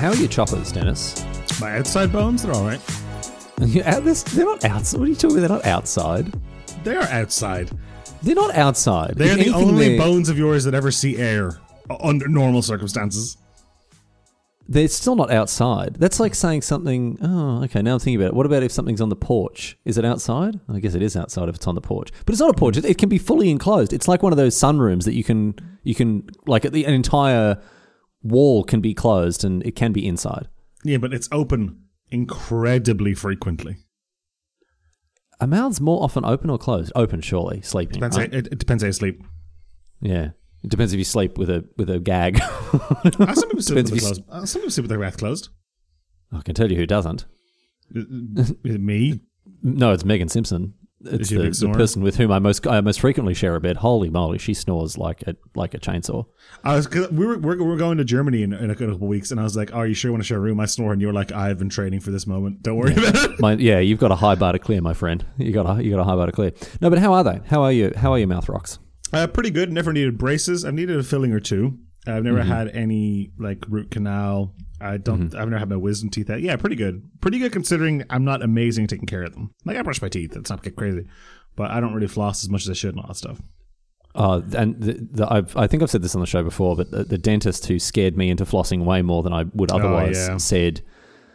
How are your choppers, Denis? My outside bones, they're all right. Out they're not outside. What are you talking about? They're not outside. They are outside. They're not outside. They're the only bones of yours that ever see air under normal circumstances. They're still not outside. That's like saying something. Oh, okay. Now I'm thinking about it. What about if something's on the porch? Is it outside? I guess it is outside if it's on the porch. But it's not a porch. It, it can be fully enclosed. It's like one of those sunrooms that you can you can like the, an entire wall can be closed and it can be inside. Yeah, but it's open incredibly frequently. Are mouths more often open or closed? Open, surely. Sleeping. Depends right? how, it, it depends how you sleep. Yeah. It depends if you sleep with a with a gag. Uh, some people sleep with if their you closed. Uh, some people sleep with their mouth closed. I can tell you who doesn't. Uh, uh, Me? No, it's Megan Simpson. It's the, the person with whom I most I most frequently share a bed. Holy moly, she snores like a like a chainsaw. I was we were we're, we're going to Germany in, in a couple of weeks, and I was like, "Oh, are you sure you want to share a room?" I snore, and you were like, "I've been training for this moment. Don't worry about it." My, yeah, you've got a high bar to clear, my friend. You got a you got a high bar to clear. No, but how are they? How are you? How are your mouth rocks? Uh, pretty good. Never needed braces. I've needed a filling or two. I've never Mm-hmm. had any like root canal. I don't. I've never had my wisdom teeth out. Yeah, pretty good. Pretty good considering I'm not amazing at taking care of them. Like I brush my teeth. It's not get crazy, but I don't really floss as much as I should and all that stuff. Uh, and the, the, I've, I think I've said this on the show before, but the, the dentist who scared me into flossing way more than I would otherwise yeah. said,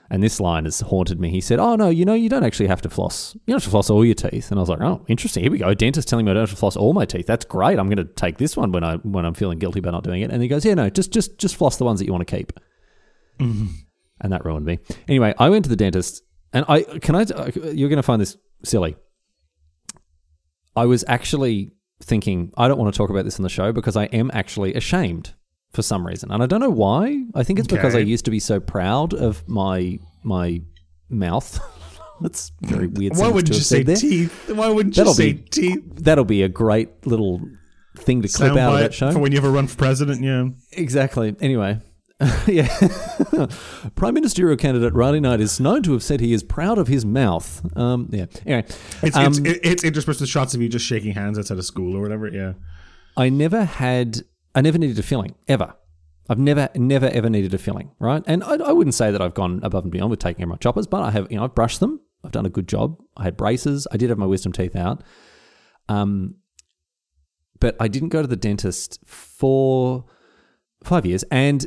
and this line has haunted me. He said, "Oh no, you know, you don't actually have to floss. You don't have to floss all your teeth." And I was like, "Oh, interesting. Here we go. Dentist telling me I don't have to floss all my teeth. That's great. I'm going to take this one when I when I'm feeling guilty about not doing it." And he goes, "Yeah, no, just just just floss the ones that you want to keep." Mm-hmm. And that ruined me. Anyway, I went to the dentist, and I can I you're going to find this silly. I was actually thinking I don't want to talk about this on the show because I am actually ashamed for some reason, and I don't know why. I think it's because I used to be so proud of my my mouth. That's very weird. Why wouldn't you say there. teeth? Why wouldn't you That'll say be- teeth? That'll be a great little thing to clip out of that show. for when you ever run for president. Yeah. Exactly. Anyway, yeah. Prime Ministerial candidate Riley Knight is known to have said he is proud of his mouth. Um, yeah. Anyway, It's um, it's it- it's interspersed with shots of you just shaking hands outside of school or whatever. Yeah. I never had, I never needed a filling ever. I've never, never, ever needed a filling, right? And I, I wouldn't say that I've gone above and beyond with taking care of my choppers, but I have, you know, I've brushed them. I've done a good job. I had braces. I did have my wisdom teeth out. Um, but I didn't go to the dentist for five years, and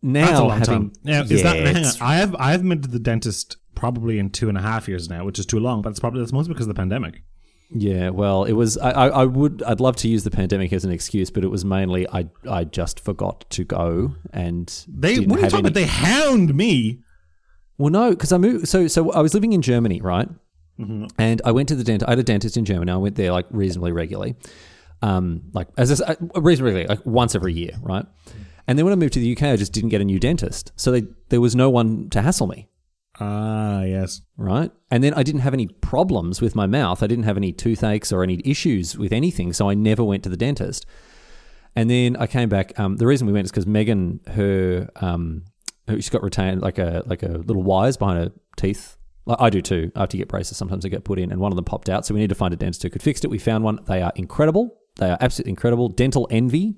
now That's a long having. Yeah, is that? On. I have I haven't been to the dentist probably in two and a half years now, which is too long. But it's probably that's mostly because of the pandemic. Yeah, well, it was. I, I, would. I'd love to use the pandemic as an excuse, but it was mainly I. I just forgot to go, and They what are you talking about? They hound me. Well, no, because I moved. So, so I was living in Germany, right? And I went to the dentist. I had a dentist in Germany. I went there like reasonably regularly, um, like as a, uh, reasonably regularly, like once every year, right? And then when I moved to the UK, I just didn't get a new dentist, so they, there was no one to hassle me. Ah, yes. right? And then I didn't have any problems with my mouth. I didn't have any toothaches or any issues with anything, so I never went to the dentist. And then I came back. Um, the reason we went is because Megan, her, um, she's got retained like a like a little wires behind her teeth. Like I do too. I have to get braces, sometimes they get put in, and one of them popped out. So we need to find a dentist who could fix it. We found one. They are incredible. They are absolutely incredible. Dental Envy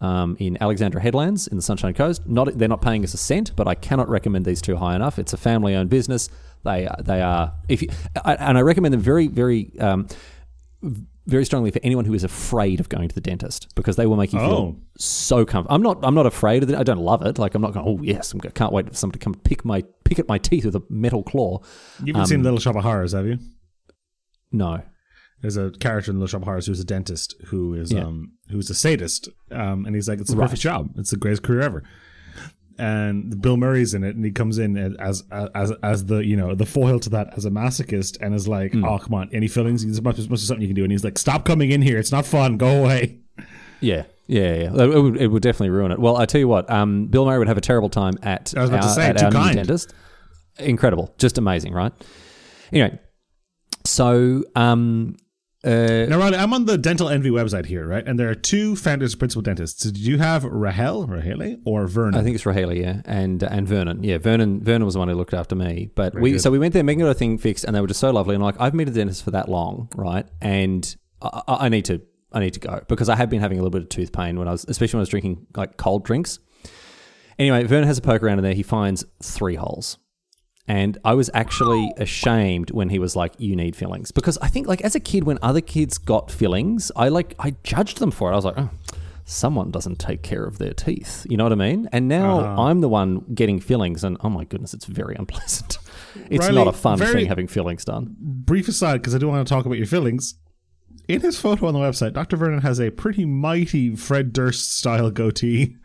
um, in Alexandra Headlands in the Sunshine Coast. Not they're not paying us a cent, but I cannot recommend these two high enough. It's a family-owned business. They they are if you, I- and I recommend them very very um, very strongly for anyone who is afraid of going to the dentist because they will make you feel Oh. so comfortable. I'm not I'm not afraid of it. I don't love it. Like I'm not going. Oh yes, I'm, can't wait for someone to come pick my pick at my teeth with a metal claw. You haven't seen Little Shop of Horrors, have you? No. There's a character in Little Shop of Horrors who's a dentist who is Yeah. um who's a sadist, um, and he's like, it's the Right. perfect job. It's the greatest career ever. And Bill Murray's in it, and he comes in as as as the you know the foil to that as a masochist, and is like, Hmm. oh come on, any feelings? There's must, must be something you can do, and he's like, stop coming in here. It's not fun. Go away. Yeah, yeah, yeah. It would, it would definitely ruin it. Well, I tell you what, um, Bill Murray would have a terrible time at I was about to say, at our kind. dentist. Incredible, just amazing, right? Anyway, so um, uh, Now, Ronnie, I'm on the Dental Envy website here, right? And there are two founders, principal dentists. Did you have Rahel, Rahele, or Vernon? I think it's Raheli, yeah, and and Vernon, yeah. Vernon Vernon was the one who looked after me. But we good. so we went there, got a thing fixed, and they were just so lovely. And like, I've been a dentist for that long, right? And I, I need to I need to go because I have been having a little bit of tooth pain when I was, especially when I was drinking like cold drinks. Anyway, Vern has a poke around in there. He finds three holes. And I was actually ashamed when he was like, "You need fillings," because I think, like, as a kid, when other kids got fillings, I like I judged them for it. I was like, "Oh, someone doesn't take care of their teeth." You know what I mean? And now Uh-huh. I'm the one getting fillings, and oh my goodness, it's very unpleasant. It's Riley, not a fun thing having fillings done. Brief aside, because I do want to talk about your fillings. In his photo on the website, Dr. Vernon has a pretty mighty Fred Durst style goatee.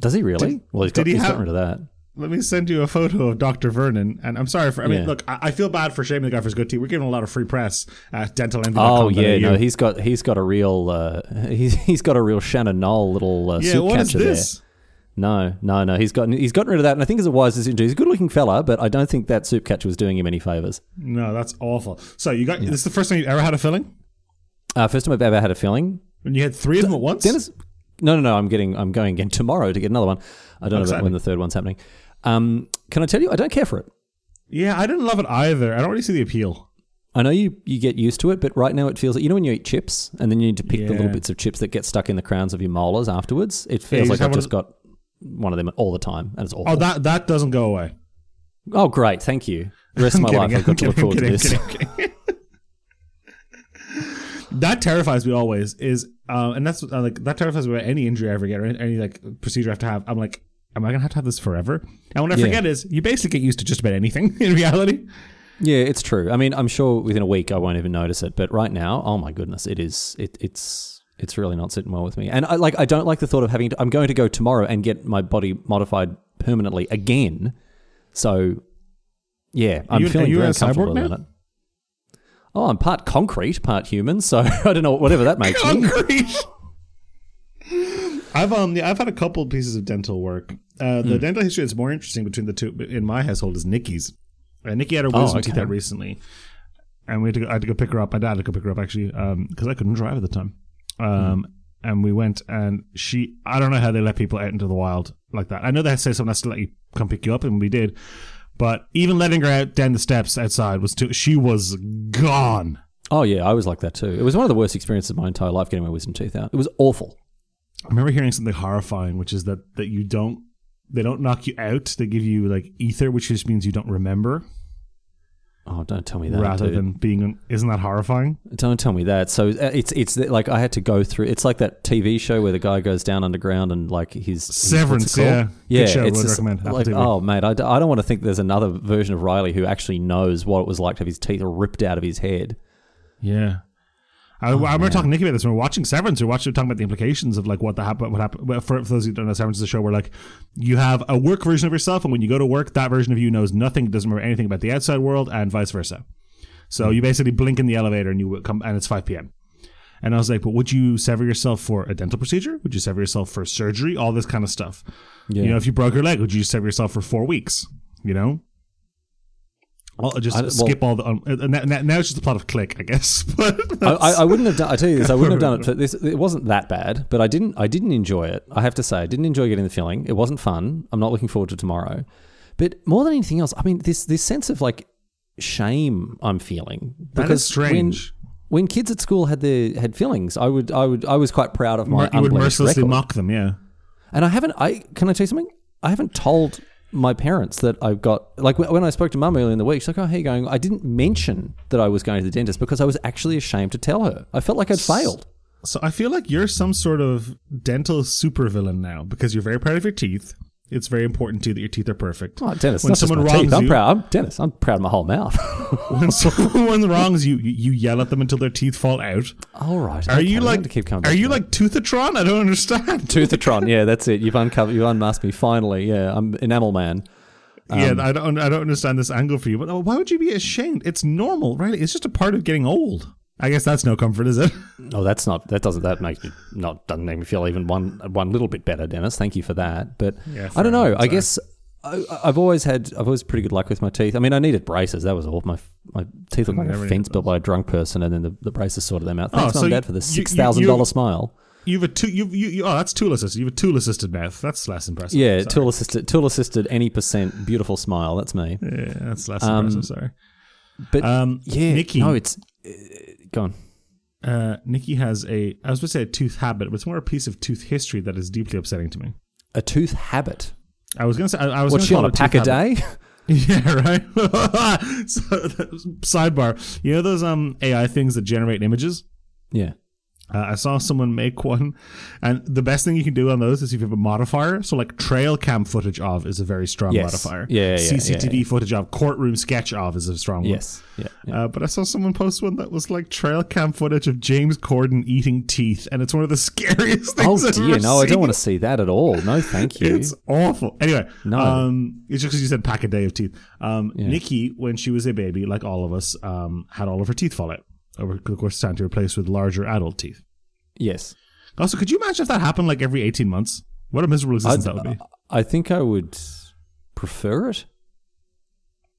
Does he really? well, he's got, did he he's have- gotten rid of that. Let me send you a photo of Dr. Vernon. And I'm sorry for, I mean, Yeah. look, I, I feel bad for shaming the guy for his goatee. We're giving a lot of free press at dentalenvy.com. Oh yeah, no, he's got he's got a real uh, he's he's got a real Shannon Knoll little uh, yeah, is catcher there. No, no, no. He's gotten he's gotten rid of that, and I think it's a wise decision. He's a good looking fella, but I don't think that soup catcher was doing him any favors. No, that's awful. So you got, this is the first time you've ever had a filling? Uh, first time I've ever had a filling. And you had three of them at once? Denis, no, no, no. I'm getting I'm going again tomorrow to get another one. I don't know about when the third one's happening. Um, can I tell you? I don't care for it. Yeah, I didn't love it either. I don't really see the appeal. I know you, you get used to it, but right now it feels like you know when you eat chips and then you need to pick the little bits of chips that get stuck in the crowns of your molars afterwards. It feels just like I've just got one of them all the time, and it's awful. Oh, that that doesn't go away. Oh, great. Thank you. The rest of my life, I've got to look forward to this. kidding. that terrifies me always. Is uh, and that's uh, like that terrifies me about any injury I ever get or any, any like procedure I have to have. I'm like, am I gonna have to have this forever? And what I Yeah. forget is you basically get used to just about anything in reality. Yeah, it's true. I mean, I'm sure within a week I won't even notice it, but right now, oh my goodness, it is. It, it's it's really not sitting well with me. And I like I don't like the thought of having. To, I'm going to go tomorrow and get my body modified permanently again. So, yeah, I'm you- feeling very uncomfortable about it. Oh, I'm part concrete, part human. So I don't know whatever that makes me. I've um yeah, I've had a couple pieces of dental work. Uh, the dental history that's more interesting between the two in my household is Nikki's. Uh, Nikki had her Oh, wisdom teeth out recently, and we had to go, I had to go pick her up. My dad had to go pick her up actually because I couldn't drive at the time. Um, And we went, and she I don't know how they let people out into the wild like that. I know they say someone has to let you come pick you up, and we did. But even letting her out down the steps outside was too. She was gone. Oh yeah, I was like that too. It was one of the worst experiences of my entire life getting my wisdom teeth out. It was awful. I remember hearing something horrifying, which is that that you don't they don't knock you out. They give you like ether, which just means you don't remember, Oh, don't tell me that. rather dude. than being. Isn't that horrifying? Don't tell me that. So uh, it's it's like I had to go through. It's like that TV show where the guy goes down underground and like his Severance, it yeah. Good yeah. show, it's just like oh mate, I, d- I don't want to think there's another version of Riley who actually knows what it was like to have his teeth ripped out of his head. Yeah. I, I remember oh, talking to Nikki about this when we were watching Severance. We were watching talking about the implications of like what the happen, what happened. Well, for, for those who don't know, Severance is a show where like you have a work version of yourself, and when you go to work, that version of you knows nothing, doesn't remember anything about the outside world, and vice versa. So hmm. you basically blink in the elevator, and you come, and it's five p.m. And I was like, but would you sever yourself for a dental procedure? Would you sever yourself for surgery? All this kind of stuff. Yeah. You know, if you broke your leg, would you sever yourself for four weeks? You know. I'll just I- well- skip all the. Um, and now, now it's just a plot of click, I guess. But I, I, wouldn't have done. I tell you this, I wouldn't have done it. For this, it wasn't that bad, but I didn't. I didn't enjoy it. I have to say, I didn't enjoy getting the feeling. It wasn't fun. I'm not looking forward to tomorrow. But more than anything else, I mean, this this sense of like shame I'm feeling That is because strange. When, when kids at school had their had feelings, I would I would I was quite proud of my you would mercilessly record. mock them, yeah. And I haven't. I can I tell you something? I haven't told my parents that I've got. Like when when I spoke to mum earlier in the week, she's like, "Oh, how you going?" I didn't mention that I was going to the dentist because I was actually ashamed to tell her. I felt like I'd failed. So I feel like you're some sort of dental supervillain now because you're very proud of your teeth. It's very important too that your teeth are perfect. Oh, Denis, when someone wrongs. I'm you, proud. I'm Denis. I'm proud of my whole mouth. when someone wrongs you, you yell at them until their teeth fall out. All right. Are okay, you like? to keep coming Are you like Toothatron? I don't understand. Toothatron? Yeah, that's it. You've uncovered. You unmasked me finally. Yeah, I'm enamel man. yeah, Um, I don't. I don't understand this angle for you. But why would you be ashamed? It's normal, right? It's just a part of getting old. I guess that's no comfort, is it? Oh, that's not. That doesn't. That makes me not. Doesn't make me feel even one one little bit better, Denis. Thank you for that. But Yeah, I don't know. I guess I, I've always had. I've always pretty good luck with my teeth. I mean, I needed braces. That was all. My my teeth look like a fence built by a drunk person, and then the, the braces sorted them out. Thanks, Oh, so mum dad, for the six thousand dollar smile. You've a two. You you, you oh, that's tool assisted. You have a tool assisted mouth. That's less impressive. Yeah, Sorry. tool assisted. Tool assisted. Any percent beautiful smile. That's me. Yeah, that's less Um, impressive. Sorry. But Um, yeah, Nikki. no, it's go on. uh, Nikki has a, I was going to say a tooth habit, but it's more a piece of tooth history that is deeply upsetting to me. a tooth habit. I was gonna say. I, I was What's she gonna on call a pack a habit. day? Yeah, right. so, sidebar. You know those um AI things that generate images? yeah. Uh, I saw someone make one, and the best thing you can do on those is if you have a modifier. So, like trail cam footage of is a very strong Yes. modifier. Yeah, yeah, yeah, CCTV yeah, footage of courtroom sketch of is a strong one. Yes. Yeah. yeah. Uh, but I saw someone post one that was like trail cam footage of James Corden eating teeth, and it's one of the scariest things. oh I've dear, no, I don't want to see that at all. No, thank you. It's awful. Anyway, No. um, it's just because you said pack a day of teeth. Um, Nikki, when she was a baby, like all of us, um, had all of her teeth fall out. Over, of course, time to replace with larger adult teeth. yes. Also, could you imagine if that happened like every eighteen months? What a miserable existence that would be. Uh, I think I would prefer it.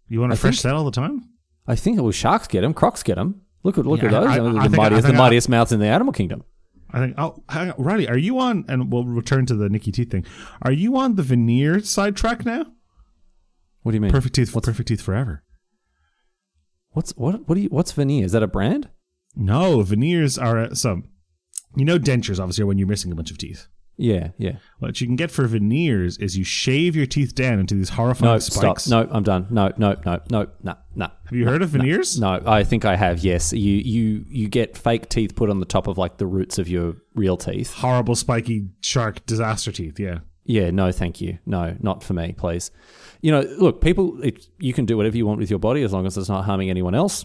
You want a I fresh think- set all the time? I think well, sharks get them, crocs get them. Look at look Yeah, at those. I- I the think- mightiest, the mightiest mouths in the animal kingdom. I think. Oh, hang on, Riley, are you on? And we'll return to the Nikki teeth thing. Are you on the veneer sidetrack now? What do you mean? Perfect teeth. Perfect teeth forever. What's what? What do you? What's veneer? Is that a brand? No, veneers are uh, some. You know, dentures obviously are when you're missing a bunch of teeth. Yeah, yeah. What you can get for veneers is you shave your teeth down into these horrifying No, spikes. stop. No, I'm done. No, no, no, no, no, no. Have you heard of veneers? No, I think I have. Yes, you you you get fake teeth put on the top of like the roots of your real teeth. Horrible, spiky shark disaster teeth. Yeah. Yeah, no, thank you. No, not for me, please. You know, look, people, it, you can do whatever you want with your body as long as it's not harming anyone else.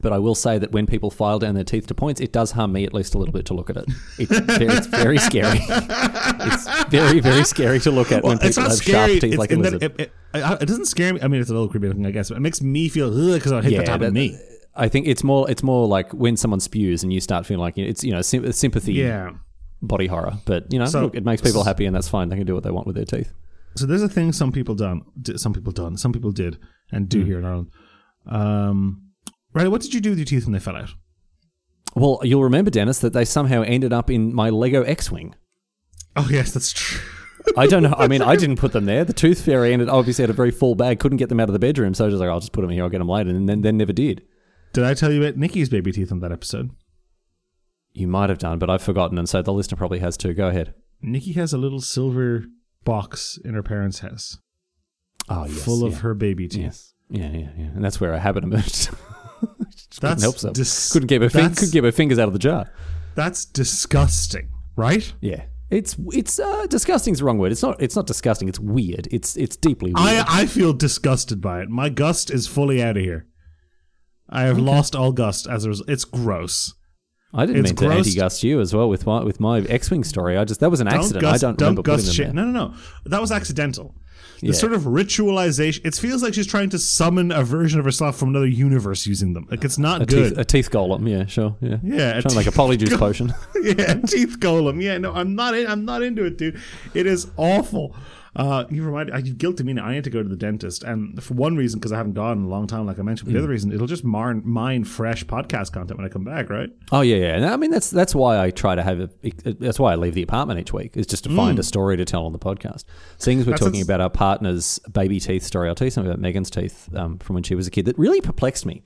But I will say that when people file down their teeth to points, it does harm me at least a little bit to look at it. It's very, it's very scary. it's very, very scary to look at when people have scary. sharp teeth it's like a lizard. it, it, it, doesn't scare me. I mean, it's a little creepy looking, I guess, but it makes me feel because I'd hit the top that- of me. I think it's more it's more like when someone spews and you start feeling like it's you know sym- sympathy Yeah. Body horror. But you know, So- look, it makes people happy and that's fine. They can do what they want with their teeth. So there's a thing some people done, some people done, some people did, and do here in Ireland. Um, right. What did you do with your teeth when they fell out? Well, you'll remember, Denis, that they somehow ended up in my Lego X-wing. Oh yes, that's true. I don't know. I mean, I didn't put them there. The tooth fairy ended obviously had a very full bag, couldn't get them out of the bedroom, so I was just like, I'll just put them here, I'll get them later, and then, then never did. Did I tell you about Nikki's baby teeth on that episode? You might have done, but I've forgotten, and so the listener probably has too. Go ahead. Nikki has a little silver box in her parents' house Oh, yes, full of her baby teeth. Yes, yeah, yeah, yeah, and that's where a habit emerged. Just couldn't That's help herself. dis- couldn't keep her fin- couldn't keep her fingers out of the jar. That's disgusting, right? Yeah, it's it's uh, disgusting's the wrong word. It's not it's not disgusting. It's weird. It's it's deeply weird. I I feel disgusted by it. My gust is fully out of here. I have lost all gust as a result. It's gross. I didn't It's mean to anti-gust you as well with my with my X-wing story. I just that was an accident. I don't remember putting gust them shit. No, no, no. That was accidental. The Yeah. sort of ritualization. It feels like she's trying to summon a version of herself from another universe using them. Like it's not A good. teeth, a teeth golem, yeah, sure, yeah, Yeah, a trying make a polyjuice golem. potion. yeah, teeth golem. Yeah, no, I'm not. In, I'm not into it, dude. It is awful. Uh, you remind. I guilty me now. I need to go to the dentist, and for one reason, because I haven't gone in a long time, like I mentioned. But the other reason, it'll just mar- mine fresh podcast content when I come back. Right? Oh yeah, yeah. And I mean that's that's why I try to have a. That's why I leave the apartment each week is just to find a story to tell on the podcast. Seeing as we're That's talking about our partner's baby teeth story, I'll tell you something about Megan's teeth um, from when she was a kid that really perplexed me.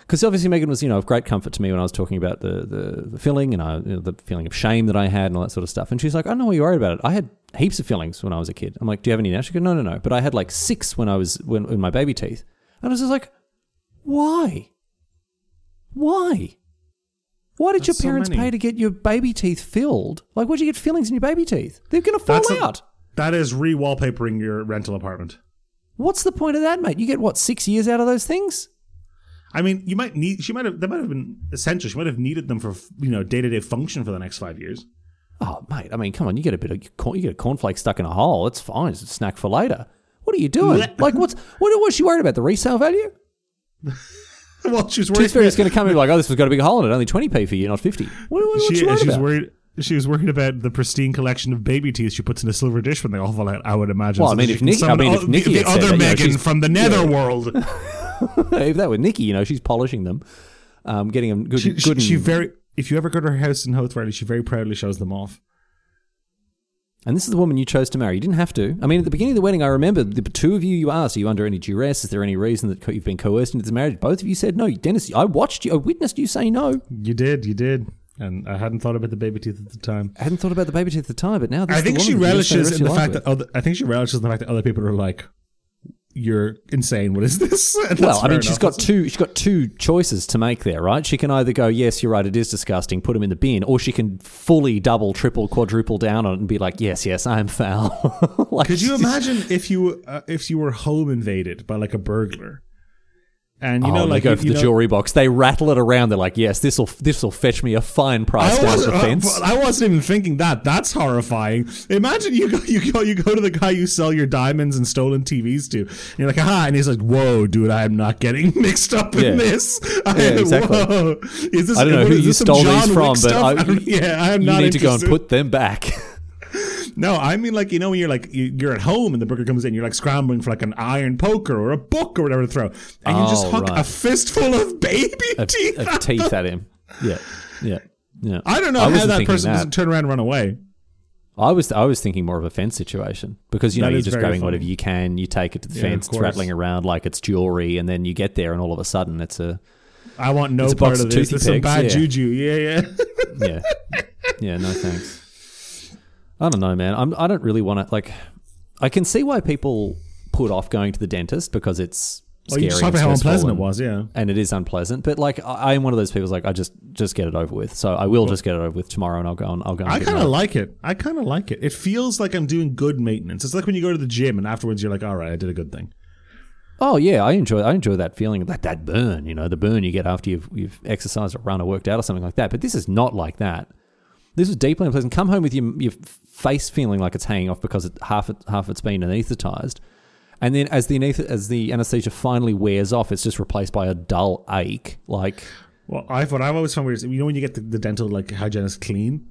Because obviously Megan was, you know, of great comfort to me when I was talking about the the, the filling and I, you know, the feeling of shame that I had and all that sort of stuff. And she's like, "I don't know why you're worried about it. I had heaps of fillings when I was a kid." I'm like, "Do you have any now?" She goes, "No, no, no." But I had like six when I was when in my baby teeth, and I was just like, "Why? Why? Why did That's your parents many. pay to get your baby teeth filled? Like, why'd you get fillings in your baby teeth? They're going to fall That's a- out. That is re-wallpapering your rental apartment. What's the point of that, mate? You get what six years out of those things? I mean, you might need. She might have. That might have been essential. She might have needed them for you know day to day function for the next five years. Oh, mate. I mean, come on. You get a bit of corn, you get a cornflake stuck in a hole. It's fine. It's a snack for later. What are you doing? Like, what's what was she worried about? The resale value? well, she was worried. Tooth going to come in like, oh, this has got a big hole in it. Only twenty p for you, not fifty. What, what, what's she, she worried she was about? worried. She was worried about the pristine collection of baby teeth she puts in a silver dish when they all fall out. I would imagine. Well, I mean, if can I mean, if Nikki the, the other that, you know, Megan from the netherworld, if that were Nikki, you know, she's polishing them, um, getting them good. she, good she, she very. If you ever go to her house in Hoth Valley, she very proudly shows them off. And this is the woman you chose to marry. You didn't have to. I mean, at the beginning of the wedding, I remember the two of you. You asked, "Are you under any duress? Is there any reason that you've been coerced into this marriage?" Both of you said no. Denis, I watched you. I witnessed you say no. You did, you did. and I hadn't thought about the baby teeth at the time. I hadn't thought about the baby teeth at the time, but now I think she woman that you spend relishes in the fact life that other, I think she relishes in the fact that other people are like, "You're insane. What is this?" Well, I mean, she's enough, got two. She's got two choices to make there, right? She can either go, "Yes, you're right, it is disgusting," put him in the bin, or she can fully double, triple, quadruple down on it and be like, "Yes, yes, I am foul." like, Could you imagine if you uh, if you were home invaded by like a burglar, and you oh, know, they like go you- for you the know- jewelry box. They rattle it around. They're like, "Yes, this will this will fetch me a fine price I down wasn't, the uh, fence." I, I wasn't even thinking that. That's horrifying. Imagine you go, you go, you go to the guy you sell your diamonds and stolen TVs to. And you're like, aha, and he's like, "Whoa, dude, I am not getting mixed up in Yeah. this." I, Yeah, exactly. Whoa. Is this? I don't know who you stole John these from, Wick but? I, don't- yeah, I am you not. need to go and put them back. No, I mean like you know when you're like you- you're at home and the burger comes in, you're like scrambling for like an iron poker or a book or whatever to throw, and you just Oh, huck right. a fistful of baby of, teeth. of at teeth at him. Yeah, yeah, yeah. I don't know I how that person that. doesn't turn around and run away. I was I was thinking more of a fence situation because you know That you're just grabbing whatever you can, you take it to the Yeah, fence, it's rattling around like it's jewelry, and then you get there, and all of a sudden it's a I want no part of this. This is some bad yeah. juju. Yeah, yeah. yeah, yeah. No thanks. I don't know, man. I'm I don't really want to like. I can see why people put off going to the dentist because it's Well, scary. you just talked and about how unpleasant it was. Yeah. and it is unpleasant. But like, I, I'm one of those people. Like, I just just get it over with. So I will just get it over with tomorrow, and I'll go and I'll go. And I kind of like it. I kind of like it. It feels like I'm doing good maintenance. It's like when you go to the gym and afterwards you're like, all right, I did a good thing. Oh yeah, I enjoy I enjoy that feeling that that burn, you know, the burn you get after you've you've exercised or run or worked out or something like that. But this is not like that. This is deeply unpleasant. Come home with your your face feeling like it's hanging off because it, half it, half it's been anesthetized, and then as the as the anesthesia finally wears off, it's just replaced by a dull ache. Like Well, I've what I've always found weird is you know when you get the, the dental like hygienist clean,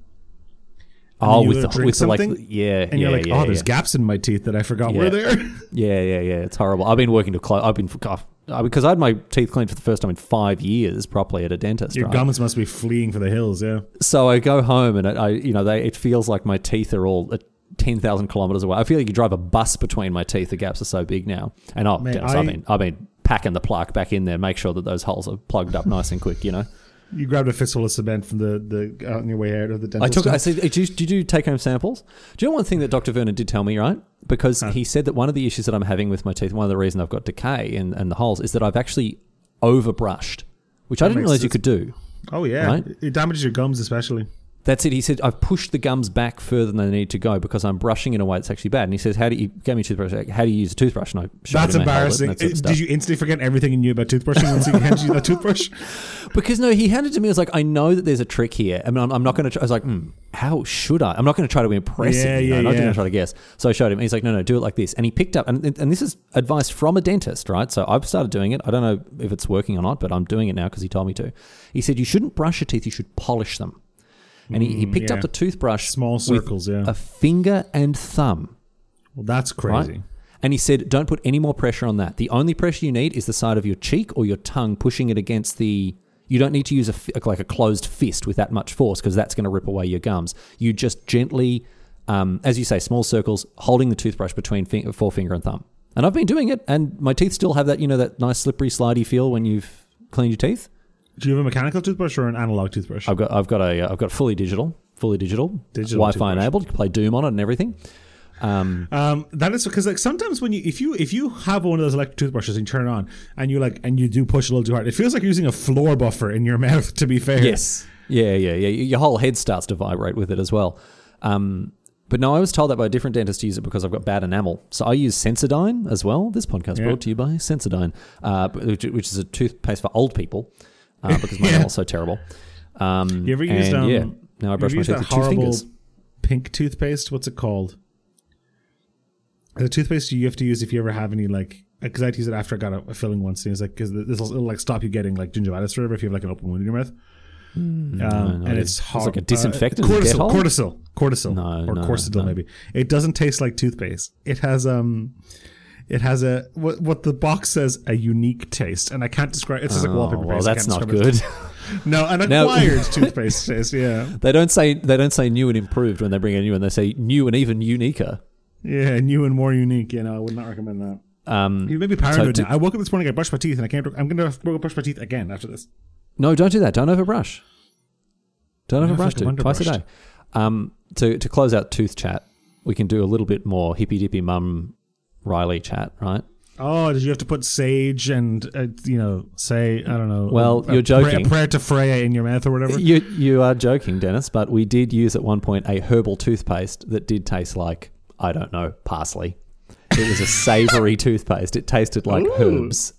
oh, with the with the like yeah, and yeah, you're like, yeah, oh, there's gaps in my teeth that I forgot Yeah. were there. Yeah, yeah, yeah. It's horrible. I've been working to close. I've been oh, I- Uh, because I had my teeth cleaned for the first time in five years properly at a dentist. Your right? gums must be fleeing for the hills. Yeah. So I go home and I, you know, they it feels like my teeth are all at ten thousand kilometers away. I feel like you drive a bus between my teeth. The gaps are so big now. And oh, Mate, Denis, I- I've been I've been packing the plaque back in there. Make sure that those holes are plugged up nice and quick. You know, You grabbed a fistful of cement from the, the out on your way out of the dental. I took. store? I said, did you, did you take home samples? Do you know one thing that Dr. Vernon did tell me, right? Because he said that one of the issues that I'm having with my teeth, one of the reasons I've got decay and, and the holes, is that I've actually overbrushed, which I didn't realize you could do. oh yeah, Right? it damages your gums especially. That's it. He said, I've pushed the gums back further than they need to go because I'm brushing in a way that's actually bad. And he says, How do you gave me a toothbrush? like, How do you use a toothbrush? And I showed That's him how it embarrassing. and that sort of stuff. Did you instantly forget everything you knew about toothbrushing once he handed you that toothbrush? Because no, he handed it to me. I was like, I know that there's a trick here. I mean, I'm, I'm not going to. I was like, hmm, how should I? I'm not going to try to impress Yeah, him. You know? yeah, I'm not yeah. going to try to guess. So I showed him. He's like, no, no, do it like this. And he picked up, and, and this is advice from a dentist, right? So I've started doing it. I don't know if it's working or not, but I'm doing it now because he told me to. He said you shouldn't brush your teeth. You should polish them. And he, he picked yeah. up the toothbrush, Small circles, yeah. a finger and thumb. Well, that's right? crazy. And he said, don't put any more pressure on that. The only pressure you need is the side of your cheek or your tongue pushing it against the. You don't need to use a like a closed fist with that much force because that's going to rip away your gums. You just gently, um, as you say, small circles, holding the toothbrush between fin- forefinger and thumb. And I've been doing it, and my teeth still have that, you know, that nice slippery, slidey feel when you've cleaned your teeth. Do you have a mechanical toothbrush or an analog toothbrush? I've got, I've got a, I've got fully digital, fully digital, Digital Wi-Fi toothbrush. enabled. You can play Doom on it and everything. Um, Um, that is because like sometimes when you if you if you have one of those electric toothbrushes and you turn it on and you like and you do push a little too hard, it feels like you're using a floor buffer in your mouth. To be fair, Yes. Yeah, yeah, yeah. Your whole head starts to vibrate with it as well. Um, but no, I was told that by a different dentist to use it because I've got bad enamel. So I use Sensodyne as well. This podcast Yeah. brought to you by Sensodyne, uh, which, which is a toothpaste for old people uh, because my Yeah. enamel's so terrible. Um, You ever used and, um? yeah, now I brush my teeth with two fingers. pink toothpaste? What's it called? The toothpaste you have to use if you ever have any like because I'd use it after I got a, a filling once. And it's like because this will like stop you getting like gingivitis forever if you have like an open wound in your mouth. um, no, and it- it's it's like a disinfectant Uh, Corsodyl, Corsodyl, Corsodyl, No, or no, no. maybe. It doesn't taste like toothpaste. It has um, it has a what what the box says a unique taste, and I can't describe. It's just like Oh, wallpaper well, paste. That's not good. No, an acquired toothpaste taste. Yeah, they don't say they don't say new and improved when they bring a new one. They say new and even uniquer. yeah, new and more unique. You know, I would not recommend that. Um, You may be paranoid So. I woke up this morning. I brushed my teeth, and I can't. I'm going to brush my teeth again after this. no, don't do that. Don't overbrush. Don't have Yeah, a brush it's like twice a day. Um, to to close out tooth chat, we can do a little bit more hippy dippy mum Riley chat, right? Oh, did you have to put sage and uh, you know say I don't know? Well, a you're prayer- joking. a prayer to Freya in your mouth or whatever. You you are joking, Denis, but we did use at one point a herbal toothpaste that did taste like I don't know parsley. It was a savory toothpaste. It tasted like Ooh. herbs.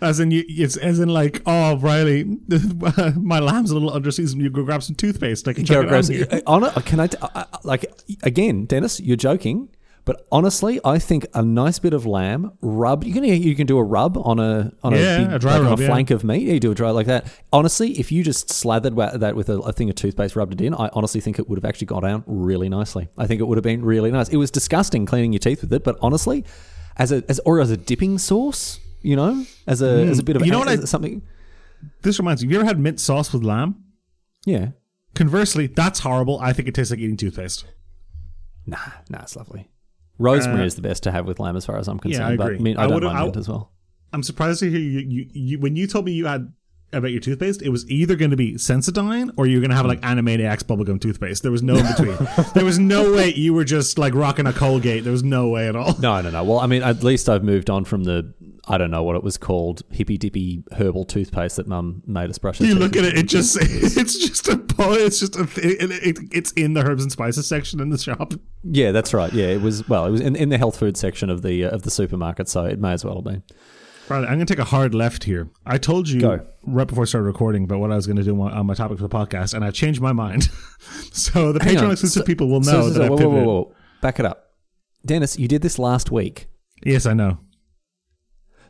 As in, you, it's as in like, oh, Riley, my lamb's a little underseasoned. You go grab some toothpaste. I can Go check it grab on here. uh, hon- can I, t- I- I- like again, Denis? You're joking, but honestly, I think a nice bit of lamb rub. You can you can do a rub on a on Yeah, a, big, a dry like on rub, a yeah. flank of meat. You do a dry like that. Honestly, if you just slathered that with a, a thing of toothpaste, rubbed it in, I honestly think it would have actually gone down really nicely. I think it would have been really nice. It was disgusting cleaning your teeth with it, but honestly, as a as or as a dipping sauce, you know, as a as a bit of Mm. You know what I- something. This reminds me. Have you ever had mint sauce with lamb? Yeah, Conversely, that's horrible. I think it tastes like eating toothpaste. nah, nah, it's lovely. Rosemary is the best to have with lamb, as far as I'm concerned. Uh, I But agree. mint, I, I don't mind I- mint as well. I'm surprised to hear you, you, you when you told me you had about your toothpaste, it was either going to be Sensodyne or you were going to have like Animaniacs bubblegum toothpaste. There was no in between. there was no way you were just like rocking a Colgate. There was no way at all. No, no, no. Well, I mean, at least I've moved on from the I don't know what it was called hippy dippy herbal toothpaste that Mum made us brush. You look at it; it just it's just a it's just a it, it, it's in the herbs and spices section in the shop. Yeah, that's right. Yeah, it was. Well, it was in, in the health food section of the uh, of the supermarket, so it may as well have been. Right, I'm going to take a hard left here. I told you Go. right before I started recording about what I was going to do on my topic for the podcast, and I've changed my mind. so the Hang on. Patreon exclusive So- people will know So, so, that so, I whoa, pivoted. whoa, whoa, whoa. Back it up, Denis. You did this last week. Yes, I know.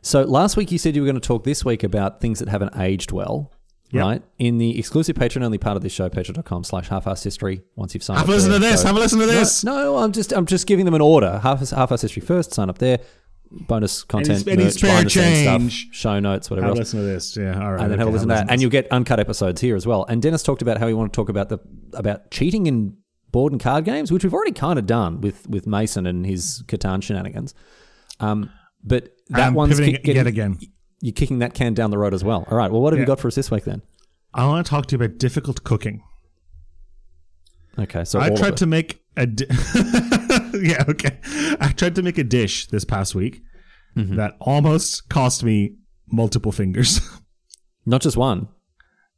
So last week you said you were going to talk this week about things that haven't aged well. Yep. Right in the exclusive Patreon only part of this show, patreon.com slash half-ass history. Once you've signed Have up a listen to this. So- Have a listen to this. No, I'm just I'm just giving them an order. Half half-ass history first. Sign up there. Bonus content, merch, spare behind the change. stuff, show notes, whatever Have a else. listen to this. Yeah, all right. and then have a listen to that, and you'll get uncut episodes here as well. And Denis talked about how he wanted to talk about the about cheating in board and card games, which we've already kind of done with with Mason and his Catan shenanigans. Um, but that I'm one's pivoting getting, yet again. You're kicking that can down the road as well. All right. Well, what have you got for us this week then? I want to talk to you about difficult cooking. Okay, so I tried to make a. Di- yeah, okay. I tried to make a dish this past week Mm-hmm. that almost cost me multiple fingers. not just one.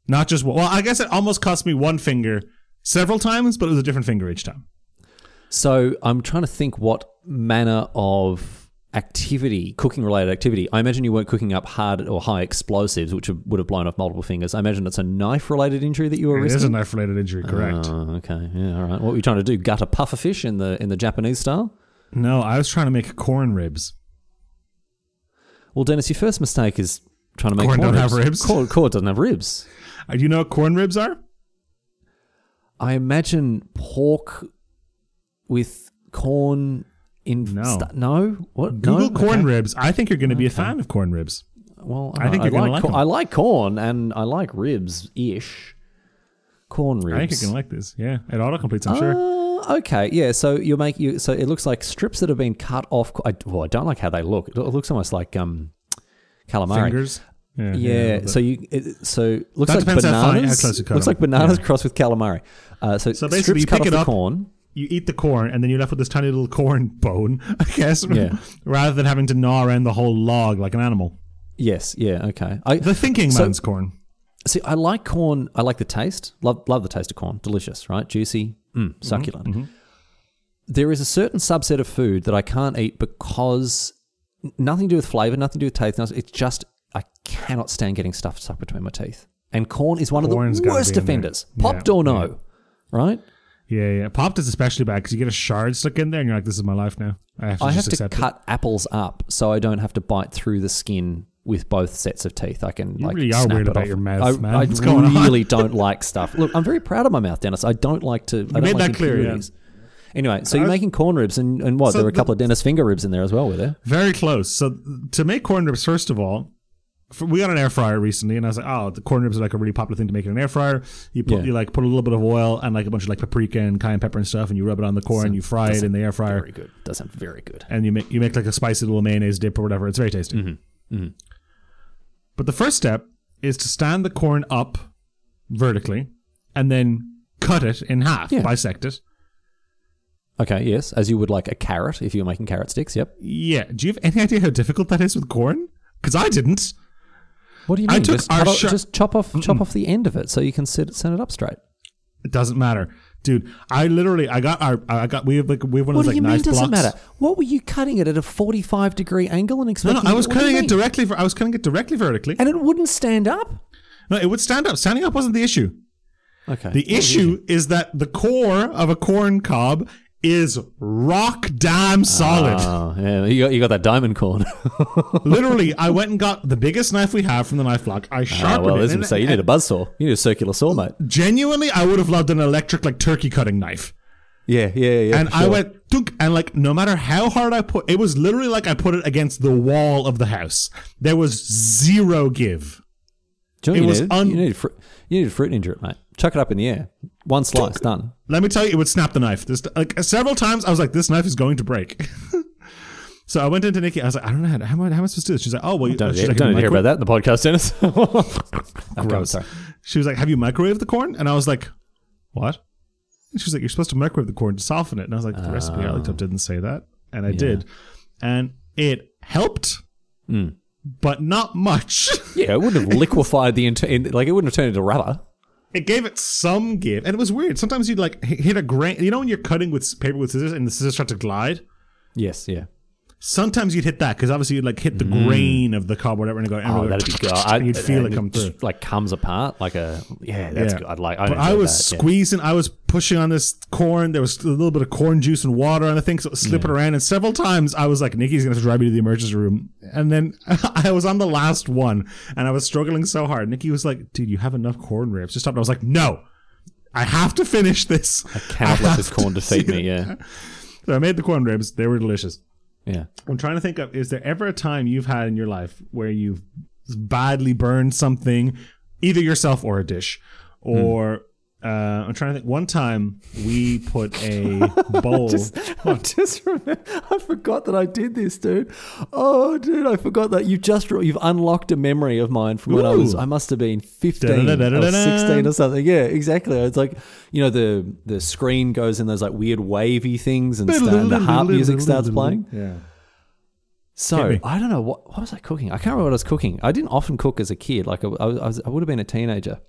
Not just one. Well, I guess it almost cost me one finger several times, but it was a different finger each time. So I'm trying to think what manner of activity, cooking related activity. I imagine you weren't cooking up hard or high explosives, which would have blown off multiple fingers. I imagine it's a knife related injury that you were It is a knife related injury, correct? Oh, okay. Yeah, all right. What were you trying to do? Gut a puffer fish in the in the Japanese style? no, I was trying to make corn ribs. Well, Denis, your first mistake is trying to make Corn corn, don't have ribs. ribs? Corn, corn doesn't have ribs. Uh, Do you know what corn ribs are? I imagine pork with corn in No. stu- no what Google no? corn Okay. ribs. I think you're going to be a fan of corn ribs. Well, I think you're gonna like like cor- them. I like corn and I like ribs ish. Corn ribs. I think you're going to like this. Yeah, it auto completes. I'm sure. Uh, okay, yeah. So you make you. So it looks like strips that have been cut off. I, well, I don't like how they look. It looks almost like um, calamari. Fingers. Yeah. Yeah. little so you. It, so looks That like depends how fine- how bananas. looks like bananas Yeah. crossed with calamari. Uh, so, So basically, strips you cut pick off the up, corn. You eat the corn, and then you're left with this tiny little corn bone, I guess, Yeah. rather than having to gnaw around the whole log like an animal. Yes. Yeah. Okay. I The thinking So- man's corn. see. I like corn. I like the taste. Love love the taste of corn. Delicious. Right. Juicy. Mm, succulent. There is a certain subset of food that I can't eat because nothing to do with flavor, nothing to do with taste. nothing- It's just I cannot stand getting stuff stuck between my teeth. And corn is one Corn's of the worst be in there. offenders. Yeah, Popped or no. yeah. Right. Yeah, yeah. Popped is especially bad because you get a shard stuck in there, and you're like, "This is my life now." I have to I have to accept it. cut apples up so I don't have to bite through the skin with both sets of teeth. I can You like really are snap weird it about off. your mouth, I, man. I What's really don't like stuff. Look, I'm very proud of my mouth, Denis. I don't like to. I don't made like that clear, yeah. Anyway, so you're I- making corn ribs and, and what? So there were a the- couple of Denis finger ribs in there as well, were there? Very close. So to make corn ribs, first of all, for, we got an air fryer recently, and I was like, "Oh, the corn ribs are like a really popular thing to make in an air fryer. You put Yeah. you like put a little bit of oil and like a bunch of like paprika and cayenne pepper and stuff, and you rub it on the corn, you fry it in the air fryer, Very good. Does sound very good. and you make you make like a spicy little mayonnaise dip or whatever. It's very tasty. Mm-hmm. But the first step is to stand the corn up vertically, and then cut it in half, Yeah. bisect it. Okay, yes, as you would like a carrot if you were making carrot sticks. Yep. Yeah. Do you have any idea how difficult that is with corn? Because I didn't. What do you I mean? took just, our just chop off chop off the end of it so you can sit, send it up straight. It doesn't matter, dude. I literally, I got our, I got, we have like, we have one of What those do like you mean? Doesn't matter. What were you cutting it at a forty-five degree angle and No, expecting? no, I was what do you cutting it directly. For, I was cutting it directly vertically. and it wouldn't stand up. No, it would stand up. Standing up wasn't the issue. Okay. The issue is that the core of a corn cob is rock damn solid. Oh, yeah, you got you got that diamond corn. Literally, I went and got the biggest knife we have from the knife block. I Ah, sharpened well, it. so you need a buzz saw. You need a circular saw, mate. genuinely, I would have loved an electric like turkey cutting knife. Yeah, yeah, yeah. And I went dunk, and like no matter how hard I put, it was literally like I put it against the wall of the house. There was zero give. Do you know it what was you needed? un- you needed fruit. You needed fruit ninja it, mate. Chuck it up in the air. One slice, done. Let me tell you, it would snap the knife. This like several times, I was like, this knife is going to break. so I went into Nikki. I was like, I don't know how, how, am, I, how am I supposed to do this. She's like, oh well, you Don't, she's don't "Have you hear micro-" about that in the podcast, Denis. Gross. sorry. She was like, have you microwaved the corn? And I was like, what? And she was like, you're supposed to microwave the corn to soften it. And I was like, the recipe I looked up didn't say that, and I did, and it helped, Hmm. but not much. Yeah, it wouldn't have liquefied the entire. Like it wouldn't have turned into rubber. It gave it some give, and it was weird. Sometimes you'd like hit a grain. You know when you're cutting with paper with scissors, and the scissors start to glide. Yes, yeah. Sometimes you'd hit that because obviously you'd like hit the grain of the cob, whatever, and go. And Mm. Oh, go that'd be good. I, you'd feel and it come through. just, Like comes apart, like a yeah. That's Yeah. good. I'd like. I But I was that, yeah. squeezing, I was pushing on this corn. There was a little bit of corn juice and water on the thing, so it was slipping around. And several times I was like, Nikki's going to drive me to the emergency room. And then I was on the last one and I was struggling so hard. Nikki was like, dude, you have enough corn ribs. Just stop. And I was like, no, I have to finish this. I Cannot let this corn defeat me. Yeah, So I made the corn ribs. They were delicious. Yeah. I'm trying to think of is there ever a time you've had in your life where you've badly burned something, either yourself or a dish, hmm. or uh, I'm trying to think. One time we put a bowl. I just remember, I forgot that I did this, dude. Oh, dude, I forgot that you just you've unlocked a memory of mine from when I was I must have been fifteen or sixteen or something. Yeah, exactly. It's like you know the the screen goes in those like weird wavy things and sta- the harp music starts playing. Yeah. So I don't know what what was I cooking. I can't remember what I was cooking. I didn't often cook as a kid. Like I, I I, was, I would have been a teenager.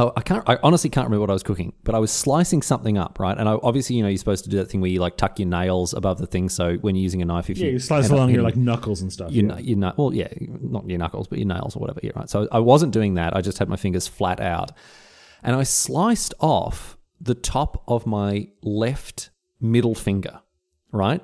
Oh, I can't. I honestly can't remember what I was cooking, but I was slicing something up, right? And I, obviously, you know, you're supposed to do that thing where you like tuck your nails above the thing, so when you're using a knife, if Yeah, you you slice along your like knuckles and stuff. your, yeah. your na- well, yeah, not your knuckles, but your nails or whatever. Yeah, right. So I wasn't doing that. I just had my fingers flat out, and I sliced off the top of my left middle finger, right?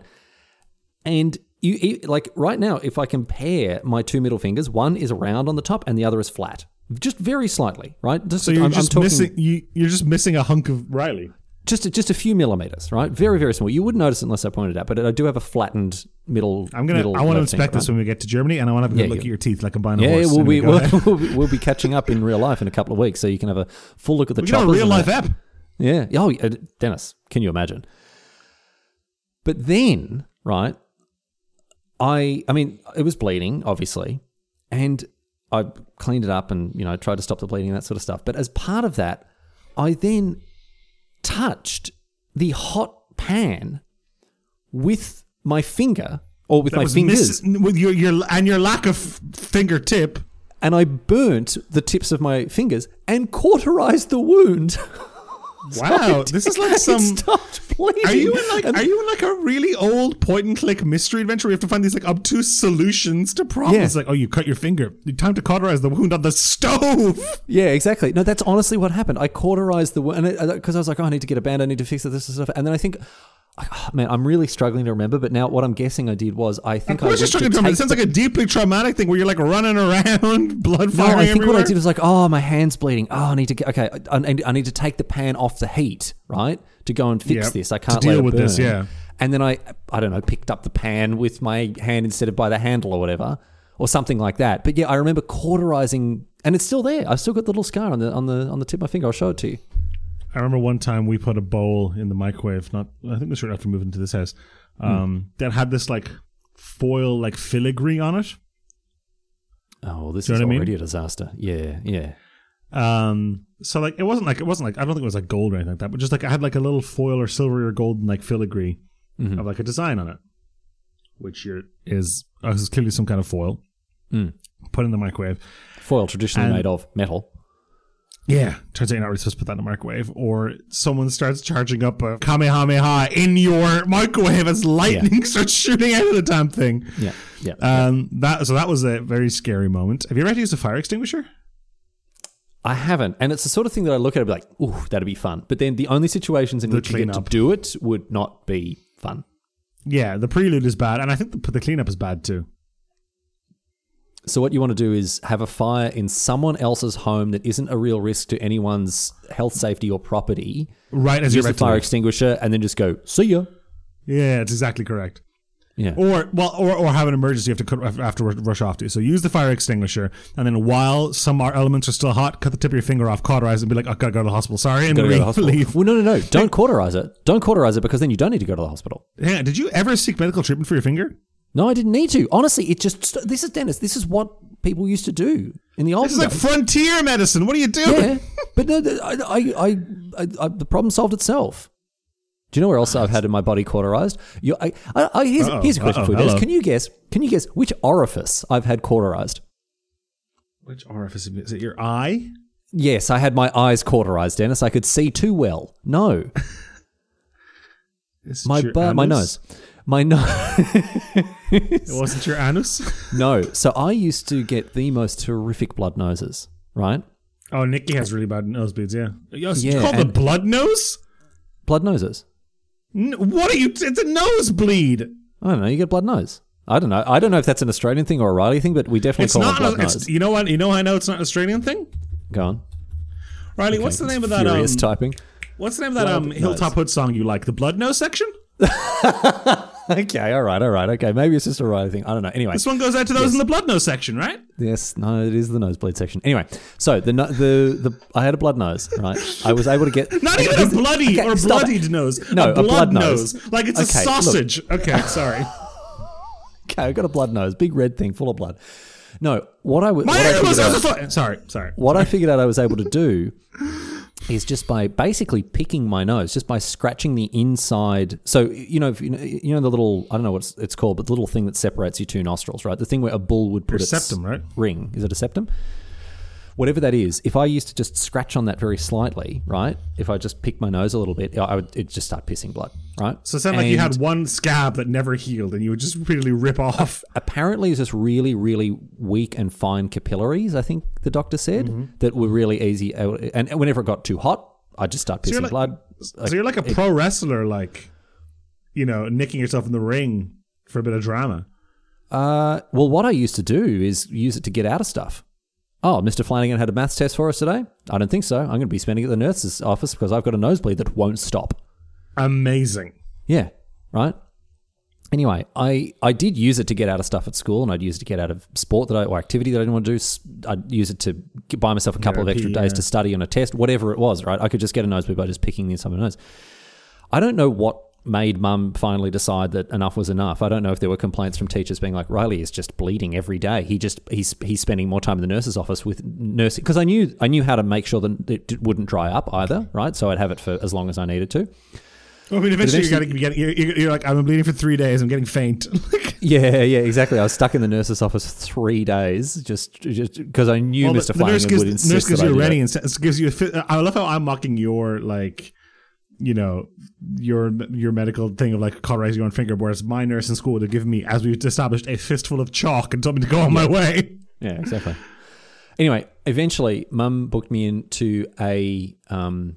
And you like right now, if I compare my two middle fingers, one is round on the top and the other is flat, just very slightly, right? Just, So you're I'm, just I'm talking missing. You, you're just missing a hunk of Riley. just just a few millimeters, right? Very very small. You wouldn't notice it unless I pointed it out, but I do have a flattened middle. I'm gonna. middle I want to inspect this right? when we get to Germany, and I want to have a Yeah, good look at your teeth, like I'm buying a Yeah, horse. we'll Anyway, be we'll, we'll, be, we'll be catching up in real life in a couple of weeks, so you can have a full look at the We choppers. real life app. Yeah. Oh, yeah, Denis, can you imagine? But then, right? I I mean, it was bleeding, obviously, and I cleaned it up and you know tried to stop the bleeding and that sort of stuff. But as part of that, I then touched the hot pan with my finger or with That my fingers. with your your and your lack of fingertip. and I burnt the tips of my fingers and cauterized the wound. Wow, this is like some. Bleeding. Are you in like And- are you in like a really old point and click mystery adventure? Where you have to find these like obtuse solutions to problems. Yeah. Like, oh, you cut your finger. Time to cauterize the wound on the stove. yeah, exactly. No, that's honestly what happened. I cauterized the wound because uh, I was like, oh, I need to get a band. I need to fix it, this and stuff. And then I think, oh, man, I'm really struggling to remember. But now what I'm guessing I did was I think I you're to struggling to remember. It sounds like a deeply traumatic thing where you're like running around, blood No, firing I think everywhere. what I did was like, oh, my hand's bleeding. Oh, I need to get okay. I, I, I need to take the pan off the heat, right, to go and fix Yep, this. I can't deal let it with this, burn. yeah. And then I, I don't know, picked up the pan with my hand instead of by the handle or whatever, or something like that. But yeah, I remember cauterizing, and it's still there. I've still got the little scar on the on the on the tip of my finger. I'll show it to you. I remember one time we put a bowl in the microwave. Not, I think it was shortly after moving to this house. Um, that had this like foil like filigree on it. Oh, this you is what I mean? already a disaster. Yeah, yeah. Um, so like it wasn't like it wasn't like I don't think it was like gold or anything like that, but just like I had like a little foil or silvery or golden like filigree Mm-hmm. of like a design on it, which you're, is uh, is clearly some kind of foil. Mm. Put in the microwave. Foil traditionally And- made of metal. Yeah, turns out you're not really supposed to put that in the microwave, or someone starts charging up a kamehameha in your microwave as lightning starts shooting out of the damn thing. Yeah, yeah. Um, that so that was a very scary moment. Have you ever had to use a fire extinguisher? I haven't, and it's the sort of thing that I look at and be like, "Ooh, that'd be fun." But then the only situations in The which you get to do it would not be fun. Yeah, the prelude is bad, and I think the, the cleanup is bad too. So what you want to do is have a fire in someone else's home that isn't a real risk to anyone's health, safety, or property. Right as Use you're the about fire extinguisher and then just go, "See ya." Yeah, it's exactly correct. Yeah. Or well, or, or have an emergency you have to cut, have to rush off to. So use the fire extinguisher, and then while some are- elements are still hot, cut the tip of your finger off, cauterize, it, and be like, "I gotta go to the hospital." Sorry, and Gotta go to the hospital. leave. Well, no, no, no. Don't cauterize it. Don't cauterize it because then you don't need to go to the hospital. On, did you ever seek medical treatment for your finger? No, I didn't need to. Honestly, it just this is Denis. This is what people used to do in the old This is like frontier medicine. What are you doing? yeah, but no, I, I, I, I, the problem solved itself. Do you know where else I've had in my body cauterized? You, I, I, I, here's, here's a question for you. Denis. Can you guess? Can you guess which orifice I've had cauterized? Which orifice is it? Your eye? Yes, I had my eyes cauterized, Denis. I could see too well. No, my bu- my nose, my nose. It wasn't your anus. no. So I used to get the most horrific blood noses. Right, oh, Nikki has really bad nosebleeds. Yeah. Yeah, you call the blood nose? blood noses. N- what are you? It's a nosebleed. I don't know. You get blood nose. I don't know. I don't know if that's an Australian thing or a Riley thing, but we definitely It's call not. it blood nose. you know what? You know I know it's not an Australian thing. Go on. Riley, what's the name of that? Um, typing. what's the name of that Blood um, Hilltop. Hood song you like? The Blood Nose section. Okay, all right, all right, okay. Maybe it's just a Riley thing. I don't know. Anyway, This one goes out to those in the Blood Nose section, right? yes, no, it is the nosebleed section. Anyway, so the no- the the I had a blood nose, right? I was able to get Not even a bloody Okay, or it. bloodied nose. No, a a blood, blood nose. nose. Like it's a Okay, look. sausage. Okay, sorry. Okay, I got a blood nose, big red thing full of blood. No, what I w- My what I out, Sorry, sorry. what I figured out I was able to do is just by basically picking my nose, just by scratching the inside. So you know, if you know, you know the little I don't know what it's, it's called, but the little thing that separates your two nostrils, right? The thing where a bull would put Your its septum, right? ring. Is it a septum? Whatever that is, if I used to just scratch on that very slightly, right? If I just pick my nose a little bit, I would it just start pissing blood, right? So it sounded like you had one scab that never healed, and you would just really rip off. apparently it's just really, really weak and fine capillaries. I think the doctor said Mm-hmm. that were really easy. And whenever it got too hot, I'd just start pissing like- blood. so you're like a pro wrestler, like you know, nicking yourself in the ring for a bit of drama. Uh, well, what I used to do is use it to get out of stuff. Oh, Mr. Flanagan had a maths test for us today? I don't think so. I'm going to be spending it at the nurse's office because I've got a nosebleed that won't stop. Amazing. Yeah, right. Anyway, I, I did use it to get out of stuff at school, and I'd use it to get out of sport that I, or activity that I didn't want to do. I'd use it to buy myself a couple of extra days yeah. to study on a test, whatever it was. Right, I could just get a nosebleed by just picking the inside of my nose. I don't know what made Mum finally decide that enough was enough. I don't know if there were complaints from teachers being like, Riley is just bleeding every day. He just he's he's spending more time in the nurse's office with nursing because I knew I knew how to make sure that it wouldn't dry up either. Right, so I'd have it for as long as I needed to. I mean, eventually, you're, getting, you're, you're, you're like, I've been bleeding for three days. I'm getting faint. Yeah, yeah, exactly. I was stuck in the nurse's office three days just just because I knew Well, Mr. the, the nurse Flanagan gives, would insist nurse gives you a ready and gives you. A fit, I love how I'm mocking your like, you know, your your medical thing of like cauterizing your own finger, whereas my nurse in school would have given me, as we've established, a fistful of chalk and told me to go on my way. Yeah, exactly. Anyway, eventually, Mum booked me into a um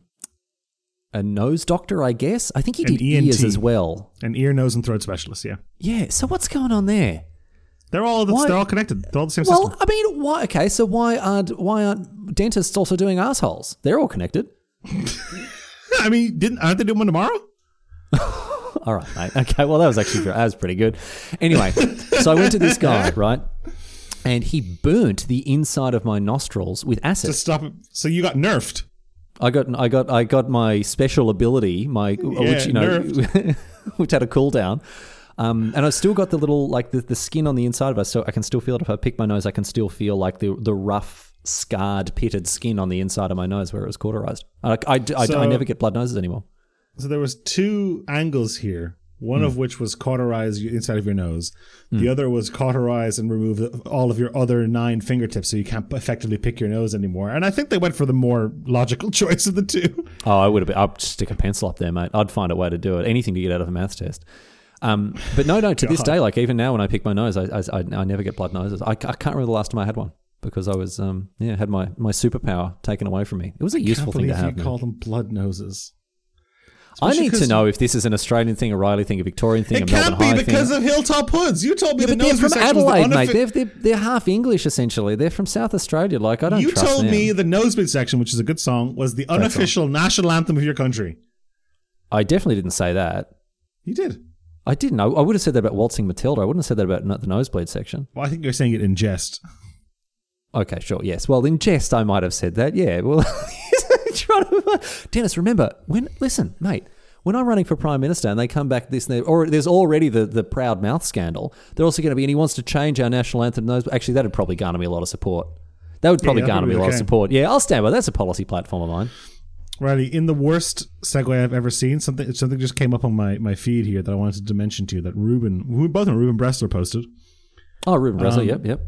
a nose doctor. I guess I think he did ears as well. An ear, nose, and throat specialist. Yeah, Yeah. So what's going on there? they're all Why- they're all connected. They're all the same Well, system. I mean, why? Okay, so why aren't why aren't dentists also doing assholes? They're all connected. I mean, didn't aren't they doing one tomorrow? All right, mate. Okay, well, that was actually that was pretty good. Anyway, so I went to this guy, right, and he burnt the inside of my nostrils with acid. To stop it. So you got nerfed. I got, I got, I got my special ability, my which you know, which had a cooldown. Um, and I've still got the little like the, the skin on the inside of us, so I can still feel it. If I pick my nose, I can still feel like the the rough, scarred, pitted skin on the inside of my nose where it was cauterized. I, I, I, I never get blood noses anymore. So there was two angles here. One Hmm. of which was cauterize inside of your nose. The other was cauterize and remove all of your other nine fingertips, so you can't effectively pick your nose anymore. And I think they went for the more logical choice of the two. Oh, I would have. Been, I'd stick a pencil up there, mate. I'd find a way to do it. Anything to get out of a maths test. Um, but no, no. To this day, like even now, when I pick my nose, I, I, I, I never get blood noses. I, I can't remember the last time I had one because I was, um, yeah, had my, my superpower taken away from me. It was a useful thing to have. you call them blood noses. I need to know if this is an Australian thing, a Riley thing, a Victorian thing, It a Melbourne can't be because thing. of Hilltop Hoods. You told me yeah, the they're nose from section was the Adelaide, mate. They're, they're they're half English essentially. They're from South Australia. Like I don't. You told them. me the nosebleed section, which is a good song, was the unofficial national anthem of your country. I definitely didn't say that. You did. I didn't. I, I would have said that about Waltzing Matilda. I wouldn't have said that about the nosebleed section. Well, I think you're saying it in jest. Okay, sure. Yes. Well, in jest, I might have said that. Yeah. Well, to, Denis, remember when? Listen, mate. When I'm running for prime minister and they come back this, and they- or there's already the, the proud mouth scandal. They're also going to be, and he wants to change our national anthem. Those actually, that'd probably garner me a lot of support. That would probably Yeah, garner me a lot of support. Yeah, I'll stand by. That's a policy platform of mine. Riley, in the worst segue I've ever seen, something something just came up on my, my feed here that I wanted to mention to you that Ruben, both know Ruben Bressler posted. Oh, Ruben Bresler. Um, yep, yep.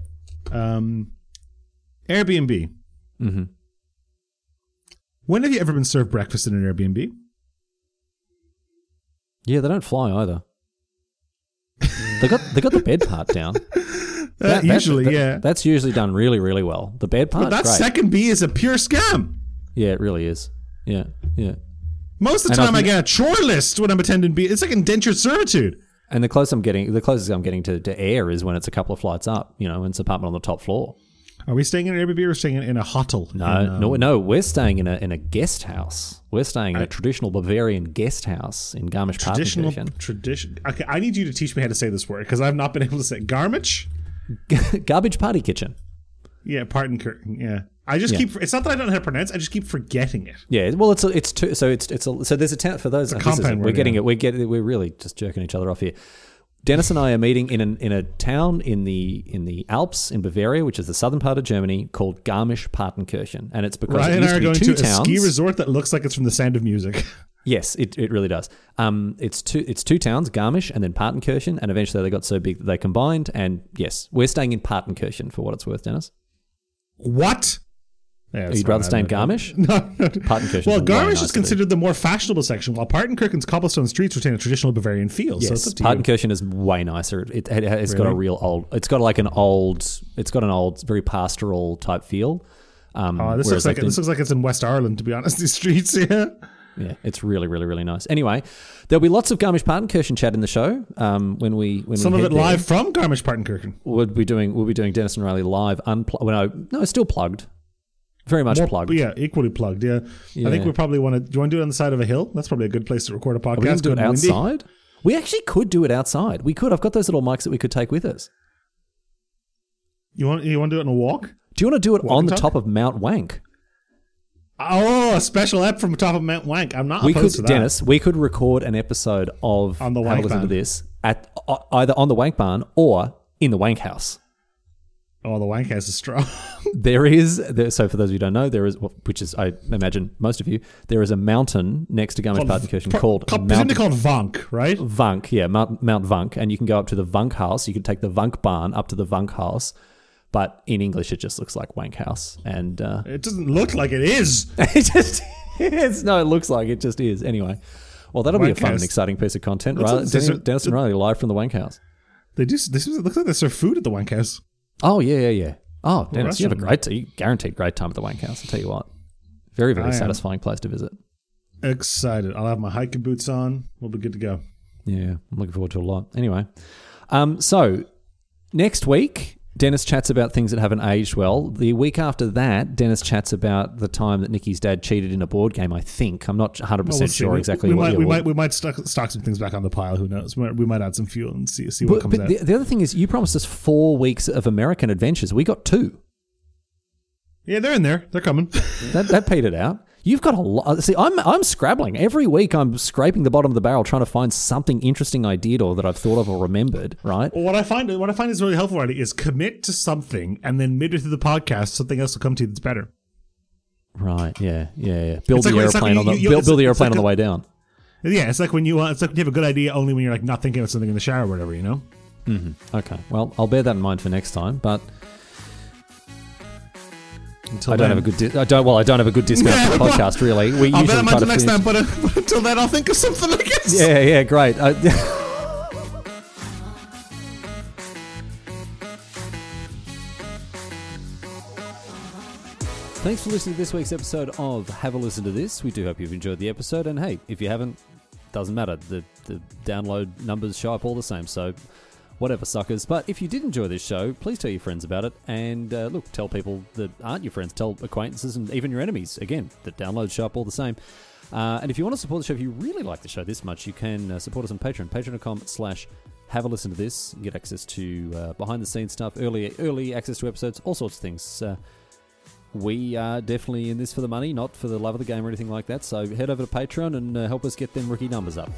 Um, Airbnb. Mm-hmm. When have you ever been served breakfast in an Airbnb? Yeah, they don't fly either. they got they got the bed part down. Uh, That- that- usually, that- yeah. That's usually done really, really well. The bed part, But that great. second B is a pure scam. yeah, it really is. Yeah, yeah. Most of the And time, I've- I get a chore list when I'm attending B. It's like indentured servitude. And the closest I'm getting, the closest I'm getting to, to air is when it's a couple of flights up. You know, when it's an apartment on the top floor. Are we staying in an Airbnb or staying in, a hotel? No, In, um, no, no. We're staying in a in a guest house. We're staying in a traditional Bavarian guest house in traditional Garmisch-Partenkirchen. tradition. Okay, I need you to teach me how to say this word because I've not been able to say Garmisch. Garbage party kitchen. Yeah, pardon, Yeah, I just Yeah. keep. It's not that I don't know how to pronounce. I just keep forgetting it. Yeah, well, it's a, it's two, so it's it's a, so there's a town for those. is compound it. word, we're getting yeah. it. We're getting we're really just jerking each other off here. Denis and I are meeting in an, in a town in the in the Alps in Bavaria, which is the southern part of Germany, called Garmisch-Partenkirchen, and it's because Ryan it and I are going to towns. a ski resort that looks like it's from The Sound of Music. Yes, it, it really does. Um, it's two it's two towns, Garmisch and then Partenkirchen, and eventually they got so big that they combined. And yes, we're staying in Partenkirchen for what it's worth, Denis. what? Yeah, You'd rather stay in Garmisch? No, no. Partenkirchen. Well, Garmisch is considered the more fashionable section, while Partenkirchen's cobblestone streets retain a traditional Bavarian feel. so Yes, you. Partenkirchen is way nicer. It, it, has got a real old. It's got like an old. It's got an old, very pastoral type feel. Um, Oh, this looks like the- this looks like it's in West Ireland. To be honest, these streets. Yeah. yeah, it's really, really, really nice. Anyway, there'll be lots of Garmisch Partenkirchen chat in the show. Um, when we when Some we of it there. live from Garmisch Partenkirchen. We'll be doing we'll be doing Denis and Riley live unplugged. Well, no, no, it's still plugged. Very much More- plugged. yeah, equally plugged. Yeah. I think we probably want to. Do you want to do it on the side of a hill? That's probably a good place to record a oh, podcast. Are we to do it and windy. outside? We actually could do it outside. We could. I've got those little mics that we could take with us. You want you want to do it on a walk? Do you want to do it Walk on the top of Mount Wank? Oh, a special app from the top of Mount Wank. I'm not we could, opposed to that. Denis. We could record an episode of On the Wank listen to this at either on the Wank Barn or in the Wank House. Oh, the Wank House is strong. There is there, so for those of you who don't know, there is which is I imagine most of you there is a mountain next to Garmisch-Partenkirchen called called, Mount presumably called Vank, right? Vunk, yeah, Mount, Mount Vunk, and you can go up to the Vunk House. You can take the Vunk Barn up to the Vunk House, but in English it just looks like Wank House, and uh, It doesn't look like it is. it just is. No, it looks like it just is. Anyway, well, that'll be a fun House. and exciting piece of content. Right, Denis, Denis and Riley live from the Wank House. They do. This it looks like they serve food at the Wank House. Oh yeah, yeah, yeah. Oh, Denis, you have a great, you guaranteed great time at the Wank House. I'll tell you what, very, very I satisfying place to visit. Excited. I'll have my hiking boots on. We'll be good to go. Yeah, I'm looking forward to a lot. Anyway, um, so next week, Denis chats about things that haven't aged well. The week after that, Denis chats about the time that Nikki's dad cheated in a board game. I think I'm not 100 Well, percent we'll see. sure We- exactly We, what. might. we might. We might stock, stock some things back on the pile. Who knows? We might, we might add some fuel and see see what but comes but out. the, the other thing is, you promised us four weeks of American adventures. We got two. yeah, they're in there. They're coming. That that petered out. You've got a lot. See, I'm I'm scrabbling every week. I'm scraping the bottom of the barrel trying to find something interesting I did or that I've thought of or remembered. Right. Well, what I find what I find is really helpful right, is commit to something, and then midway through the podcast, something else will come to you that's better. Right. Yeah. Yeah. Yeah. Build It's the like- it's like airplane on the you- you- build, build the airplane like on the a- way down. Yeah, it's like when you uh, it's like when you have a good idea only when you're like not thinking of something in the shower or whatever, you know. Mm-hmm. Okay. Well, I'll bear that in mind for next time. But Until I don't then. have a good. Di- I don't. Well, I don't have a good discount for the podcast. Really, we I'll usually bet I'm try to to next finish- time, but, uh, but until then, I'll think of something. I guess. Yeah. Yeah. Great. Uh, Thanks for listening to this week's episode of Have a Listen to This. We do hope you've enjoyed the episode. And hey, if you haven't, doesn't matter. The the download numbers show up all the same. So whatever, suckers. But if you did enjoy this show, please tell your friends about it. And uh, look, tell people that aren't your friends, tell acquaintances, and even your enemies. Again, the downloads show up all the same. Uh, and if you want to support the show, if you really like the show this much, you can uh, support us on Patreon, patreon.com slash have a listen to this and get access to uh, behind the scenes stuff, early early access to episodes, all sorts of things. Uh, we are definitely in this for the money, not for the love of the game or anything like that. So head over to Patreon and uh, help us get them rookie numbers up.